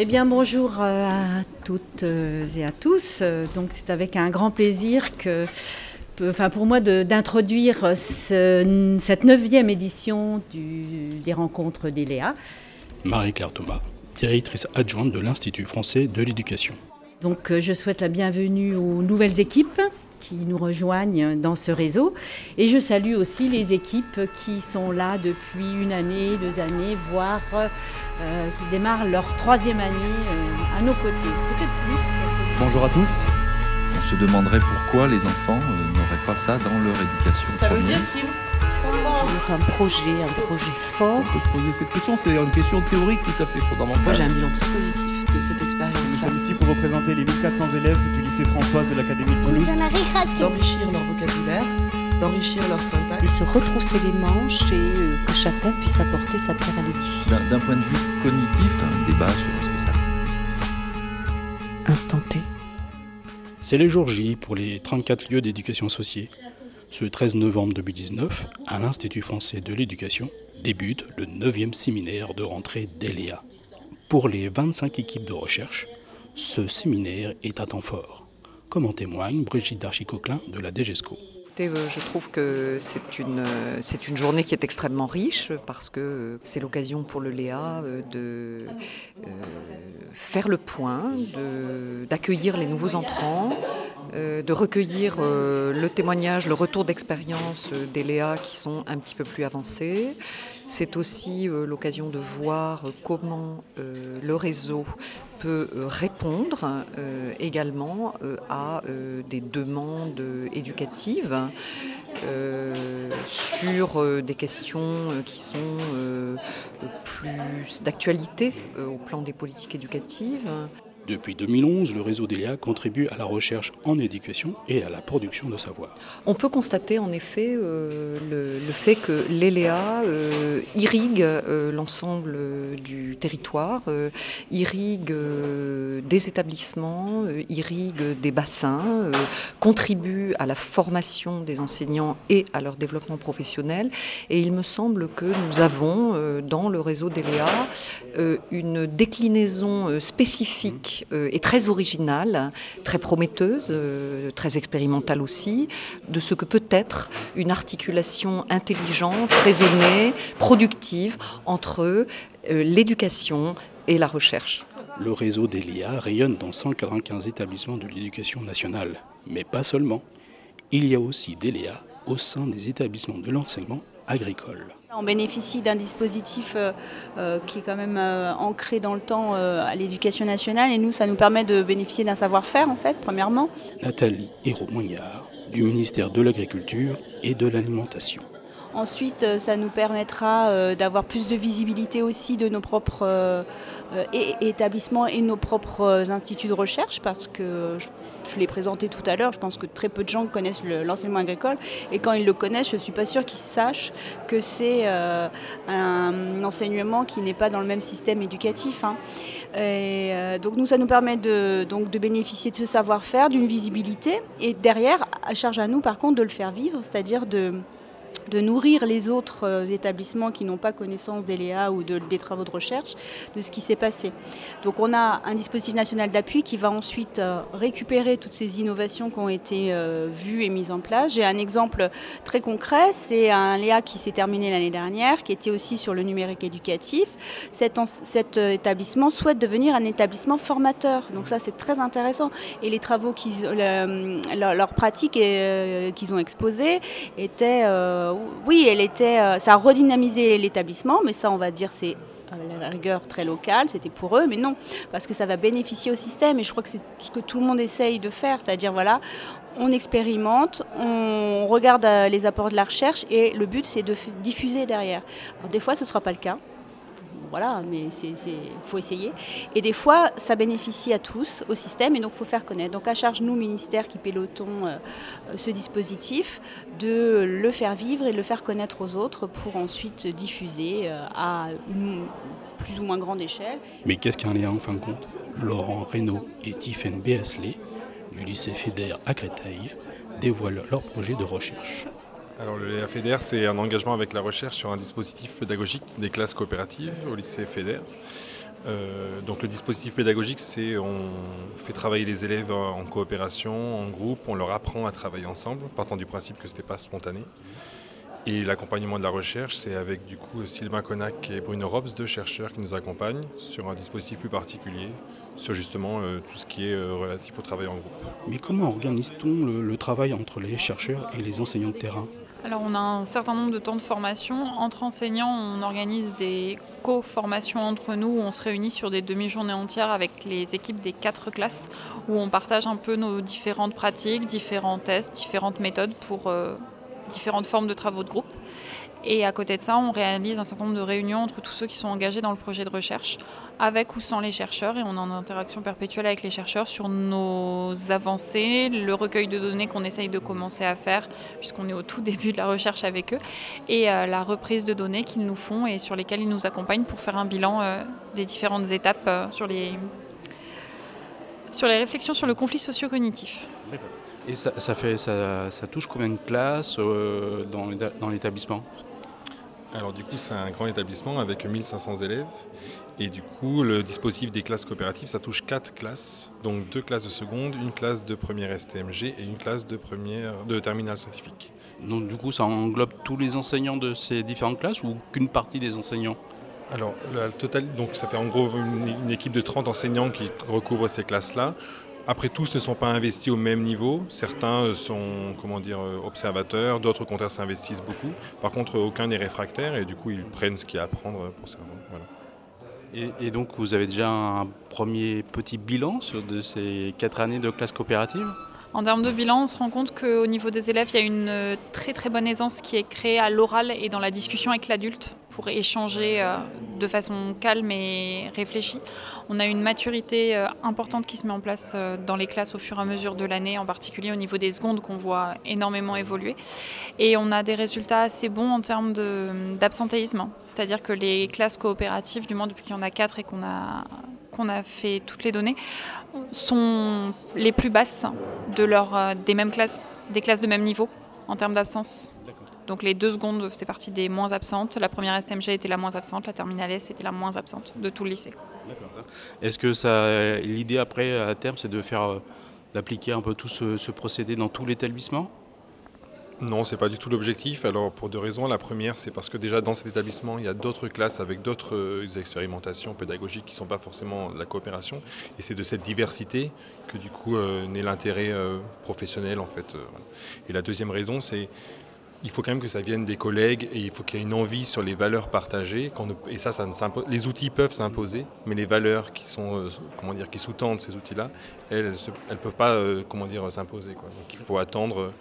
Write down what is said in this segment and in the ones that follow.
Eh bien, bonjour euh, à toutes euh, et à tous. Euh, donc, c'est avec un grand plaisir que, enfin, pour moi d'introduire cette neuvième édition du, des rencontres d'Eléa. Marie-Claire Thomas, directrice adjointe de l'Institut français de l'éducation. Donc, je souhaite la bienvenue aux nouvelles équipes qui nous rejoignent dans ce réseau. Et je salue aussi les équipes qui sont là depuis une année, deux années, voire euh, qui démarrent leur troisième année euh, à nos côtés. Peut-être plus. Bonjour à tous. On se demanderait pourquoi les enfants euh, n'auraient pas ça dans leur éducation. Ça veut dire qu'ils un projet, un projet fort. On peut se poser cette question, c'est une question théorique tout à fait fondamentale. Moi j'ai un bilan très positif de cette expérience. Nous sommes ici pour représenter les 1400 élèves du lycée Françoise de l'Académie de Toulouse. D'enrichir leur vocabulaire, d'enrichir leur syntaxe. Et se retrousser les manches et euh, que chacun puisse apporter sa pierre à l'édifice. D'un point de vue cognitif, un débat sur ce que c'est artistique. Instant T. C'est le jour J pour les 34 lieux d'éducation associés. Ce 13 novembre 2019, à l'Institut français de l'éducation, débute le 9e séminaire de rentrée d'ELEA. Pour les 25 équipes de recherche, ce séminaire est à temps fort, comme en témoigne Brigitte Darchicoquelin de la DGESCO. Euh, je trouve que c'est une, euh, c'est une journée qui est extrêmement riche parce que c'est l'occasion pour le Léa euh, de faire le point, d'accueillir les nouveaux entrants, de recueillir le témoignage, le retour d'expérience des Léa qui sont un petit peu plus avancés. C'est aussi l'occasion de voir comment le réseau peut euh, répondre euh, également euh, à des demandes éducatives sur des questions qui sont plus d'actualité au plan des politiques éducatives. Depuis 2011, le réseau d'ELEA contribue à la recherche en éducation et à la production de savoir. On peut constater en effet euh, le, fait que l'ELEA euh, irrigue euh, l'ensemble du territoire, irrigue des établissements, irrigue des bassins, contribue à la formation des enseignants et à leur développement professionnel. Et il me semble que nous avons dans le réseau d'ELEA une déclinaison spécifique euh, est très originale, très prometteuse, euh, très expérimentale aussi, de ce que peut être une articulation intelligente, raisonnée, productive entre euh, l'éducation et la recherche. Le réseau d'ELIA rayonne dans 195 établissements de l'éducation nationale, mais pas seulement. Il y a aussi d'ELIA au sein des établissements de l'enseignement agricole. On bénéficie d'un dispositif euh, euh, qui est quand même euh, ancré dans le temps à l'éducation nationale et nous, ça nous permet de bénéficier d'un savoir-faire en fait, premièrement. Nathalie Hérault-Moignard du ministère de l'Agriculture et de l'Alimentation. Ensuite, ça nous permettra d'avoir plus de visibilité aussi de nos propres établissements et nos propres instituts de recherche parce que je l'ai présenté tout à l'heure, je pense que très peu de gens connaissent l'enseignement agricole. Et quand ils le connaissent, je ne suis pas sûre qu'ils sachent que c'est euh, un enseignement qui n'est pas dans le même système éducatif. Hein. Euh, donc nous, ça nous permet de, donc, de bénéficier de ce savoir-faire, d'une visibilité. Et derrière, à charge à nous, par contre, de le faire vivre, c'est-à-dire de de nourrir les autres euh, établissements qui n'ont pas connaissance des Léa ou des travaux de recherche de ce qui s'est passé. Donc on a un dispositif national d'appui qui va ensuite euh, récupérer toutes ces innovations qui ont été euh, vues et mises en place. J'ai un exemple très concret, c'est un Léa qui s'est terminé l'année dernière, qui était aussi sur le numérique éducatif. Cet, établissement souhaite devenir un établissement formateur. Donc ça c'est très intéressant. Et les travaux, qu'ils, leurs pratiques qu'ils ont exposées étaient oui, elle était, euh, ça a redynamisé l'établissement, mais ça, on va dire, c'est à la rigueur très local, c'était pour eux, mais non, parce que ça va bénéficier au système, et je crois que c'est ce que tout le monde essaye de faire, c'est-à-dire, voilà, on expérimente, on regarde euh, les apports de la recherche, et le but, c'est de diffuser derrière. Alors, des fois, ce ne sera pas le cas, voilà, mais il faut essayer. Et des fois, ça bénéficie à tous, au système, et donc il faut faire connaître. Donc à charge, nous, ministère qui pilotons euh, ce dispositif, de le faire vivre et de le faire connaître aux autres pour ensuite diffuser euh, à une plus ou moins grande échelle. Mais qu'est-ce qu'un lien en fin de compte? Laurent Reynaud et Tiffaine Béasley du lycée fédère à Créteil dévoilent leur projet de recherche. Alors le Léa FEDER, c'est un engagement avec la recherche sur un dispositif pédagogique des classes coopératives au lycée FEDER. Euh, donc le dispositif pédagogique, c'est on fait travailler les élèves en coopération, en groupe, on leur apprend à travailler ensemble, partant du principe que ce n'était pas spontané. Et l'accompagnement de la recherche, c'est avec du coup Sylvain Connac et Bruno Robs, deux chercheurs qui nous accompagnent sur un dispositif plus particulier, sur justement euh, tout ce qui est euh, relatif au travail en groupe. Mais comment organise-t-on le travail entre les chercheurs et les enseignants de terrain? Alors on a un certain nombre de temps de formation. Entre enseignants, on organise des co-formations entre nous où on se réunit sur des demi-journées entières avec les équipes des quatre classes où on partage un peu nos différentes pratiques, différents tests, différentes méthodes pour euh, différentes formes de travaux de groupe. Et à côté de ça, on réalise un certain nombre de réunions entre tous ceux qui sont engagés dans le projet de recherche, avec ou sans les chercheurs, et on est en interaction perpétuelle avec les chercheurs sur nos avancées, le recueil de données qu'on essaye de commencer à faire, puisqu'on est au tout début de la recherche avec eux, et euh, la reprise de données qu'ils nous font et sur lesquelles ils nous accompagnent pour faire un bilan euh, des différentes étapes euh, sur, les, sur les réflexions sur le conflit socio-cognitif. Et ça, fait, ça, ça, touche combien de classes dans l'établissement? Alors du coup c'est un grand établissement avec 1500 élèves et du coup le dispositif des classes coopératives ça touche quatre classes, donc deux classes de seconde, une classe de première STMG et une classe de première de terminale scientifique. Donc du coup ça englobe tous les enseignants de ces différentes classes ou qu'une partie des enseignants? Alors, le total, donc ça fait en gros une, une équipe de 30 enseignants qui recouvrent ces classes-là. Après, tous ne sont pas investis au même niveau. Certains sont comment dire, observateurs, d'autres au contraire s'investissent beaucoup. Par contre, aucun n'est réfractaire et du coup, ils prennent ce qu'il y a à apprendre pour ça. Voilà. Et, et, donc, vous avez déjà un premier petit bilan sur de ces quatre années de classe coopérative? En termes de bilan, on se rend compte qu'au niveau des élèves, il y a une très très bonne aisance qui est créée à l'oral et dans la discussion avec l'adulte pour échanger de façon calme et réfléchie. On a une maturité importante qui se met en place dans les classes au fur et à mesure de l'année, en particulier au niveau des secondes qu'on voit énormément évoluer. Et on a des résultats assez bons en termes d'absentéisme, c'est-à-dire que les classes coopératives, du moins depuis qu'il y en a quatre et qu'on a qu'on a fait toutes les données sont les plus basses de leur, des mêmes classes, des classes de même niveau en termes d'absence. Donc les deux secondes, c'est partie des moins absentes. La première STMG était la moins absente, la terminale S était la moins absente de tout le lycée. Est-ce que ça, l'idée après, à terme, c'est de faire, d'appliquer un peu tout ce, ce procédé dans tout l'établissement non, ce n'est pas du tout l'objectif. Alors pour deux raisons. La première, c'est parce que déjà dans cet établissement, il y a d'autres classes avec d'autres expérimentations pédagogiques qui ne sont pas forcément de la coopération. Et c'est de cette diversité que du coup euh, naît l'intérêt euh, professionnel en fait. Et la deuxième raison, c'est il faut quand même que ça vienne des collègues et il faut qu'il y ait une envie sur les valeurs partagées. Et ça, ça ne les outils peuvent s'imposer, mais les valeurs qui sont, euh, comment dire, qui sous-tendent ces outils-là, elles ne peuvent pas, euh, comment dire, s'imposer. Donc il faut attendre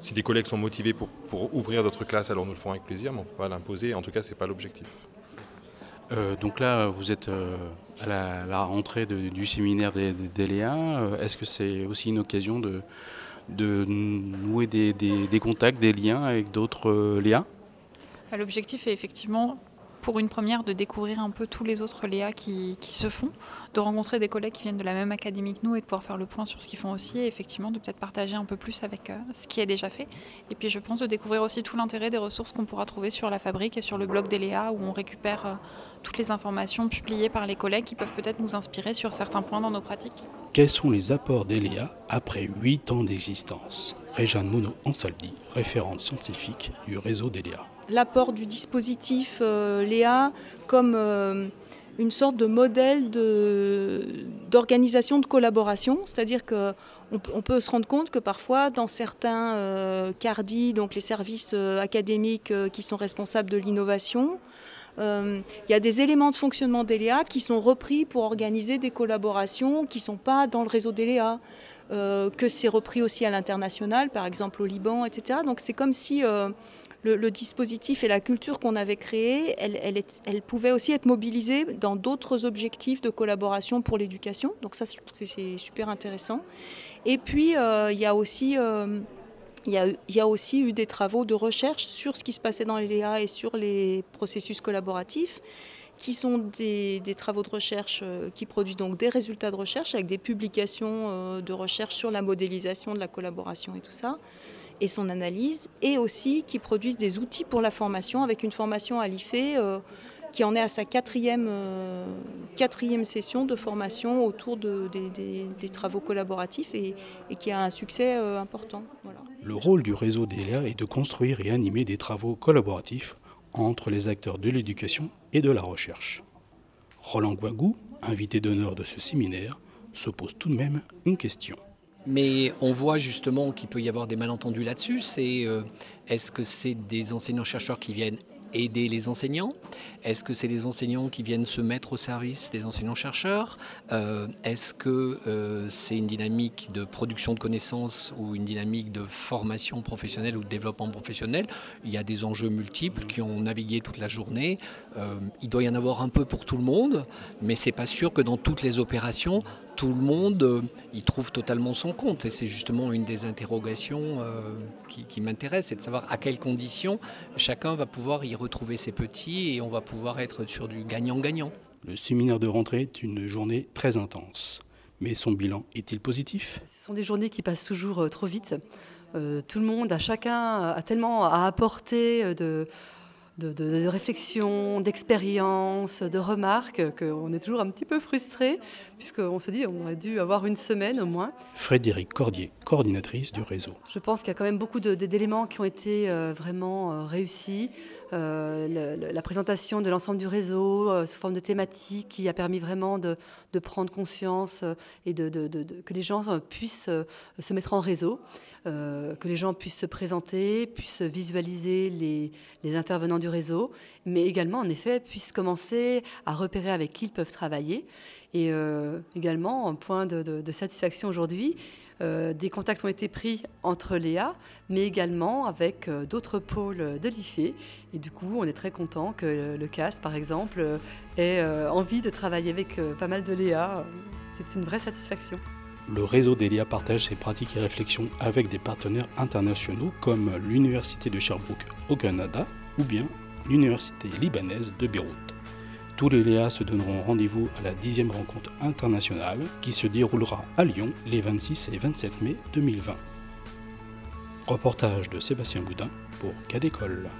si des collègues sont motivés pour, pour ouvrir d'autres classes, alors nous le ferons avec plaisir, mais on ne peut pas l'imposer. En tout cas, ce n'est pas l'objectif. Euh, donc là, vous êtes euh, à la, la rentrée de, du séminaire des, des, des Léa. Euh, Est-ce que c'est aussi une occasion de, de nouer des, des, des, contacts, des liens avec d'autres Léa L'objectif est effectivement pour une première de découvrir un peu tous les autres Léa qui, se font, de rencontrer des collègues qui viennent de la même académie que nous et de pouvoir faire le point sur ce qu'ils font aussi et effectivement de peut-être partager un peu plus avec euh, ce qui est déjà fait. Et puis je pense de découvrir aussi tout l'intérêt des ressources qu'on pourra trouver sur la fabrique et sur le blog des Léa où on récupère euh, toutes les informations publiées par les collègues qui peuvent peut-être nous inspirer sur certains points dans nos pratiques. Quels sont les apports d'ELEA après 8 ans d'existence? Réjeanne Monod Ansaldi, référente scientifique du réseau d'ELEA l'apport du dispositif euh, Léa comme euh, une sorte de modèle d'organisation de, collaboration, c'est-à-dire que on, peut se rendre compte que parfois dans certains euh, CARDI, donc les services académiques qui sont responsables de l'innovation, il y a des éléments de fonctionnement d'ELEA qui sont repris pour organiser des collaborations qui ne sont pas dans le réseau d'ELEA. que c'est repris aussi à l'international, par exemple au Liban, etc. Donc c'est comme si le, dispositif et la culture qu'on avait créée, elle, pouvait aussi être mobilisée dans d'autres objectifs de collaboration pour l'éducation. Donc ça, c'est super intéressant. Et puis, il y a aussi... Eu des travaux de recherche sur ce qui se passait dans les Léa et sur les processus collaboratifs, qui sont des, des travaux de recherche euh, qui produisent donc des résultats de recherche avec des publications euh, de recherche sur la modélisation de la collaboration et tout ça et son analyse, et aussi qui produisent des outils pour la formation, avec une formation à l'IFE euh, qui en est à sa quatrième, euh, quatrième session de formation autour de, des, travaux collaboratifs et, qui a un succès euh, important. Le rôle du réseau DELEA est de construire et animer des travaux collaboratifs entre les acteurs de l'éducation et de la recherche. Roland Guagou, invité d'honneur de ce séminaire, se pose tout de même une question. Mais on voit justement qu'il peut y avoir des malentendus là-dessus. C'est euh, est-ce que c'est des enseignants-chercheurs qui viennent aider les enseignants? Est-ce que c'est les enseignants qui viennent se mettre au service des enseignants-chercheurs? Euh, Est-ce que euh, c'est une dynamique de production de connaissances ou une dynamique de formation professionnelle ou de développement professionnel? Il y a des enjeux multiples qui ont navigué toute la journée. Il doit y en avoir un peu pour tout le monde, mais c'est pas sûr que dans toutes les opérations, tout le monde euh, y trouve totalement son compte. Et c'est justement une des interrogations euh, qui, m'intéresse, c'est de savoir à quelles conditions chacun va pouvoir y retrouver ses petits et on va pouvoir être sur du gagnant-gagnant. Le séminaire de rentrée est une journée très intense. Mais son bilan est-il positif? Ce sont des journées qui passent toujours euh, trop vite. tout le monde, à chacun, a tellement à apporter de de, réflexion, d'expérience, de remarques, qu'on est toujours un petit peu frustré, puisqu'on se dit qu'on aurait dû avoir une semaine au moins. Frédéric Cordier, coordinatrice du réseau. Je pense qu'il y a quand même beaucoup d'éléments qui ont été euh, vraiment euh, réussis. Euh, la présentation de l'ensemble du réseau sous forme de thématique qui a permis vraiment de, prendre conscience et de, que les gens puissent se mettre en réseau, que les gens puissent se présenter, puissent visualiser les, les intervenants du réseau, mais également, en effet, puissent commencer à repérer avec qui ils peuvent travailler. Et euh, également, un point de, satisfaction aujourd'hui, euh, des contacts ont été pris entre Léa, mais également avec euh, d'autres pôles de l'IFE. Et du coup, on est très content que le CAS, par exemple, ait envie de travailler avec pas mal de Léa. C'est une vraie satisfaction. Le réseau d'ELIA partage ses pratiques et réflexions avec des partenaires internationaux comme l'Université de Sherbrooke au Canada ou bien l'Université libanaise de Beyrouth. Tous les Léa se donneront rendez-vous à la 10e rencontre internationale qui se déroulera à Lyon les 26 et 27 mai 2020. Reportage de Sébastien Boudin pour Cadécole.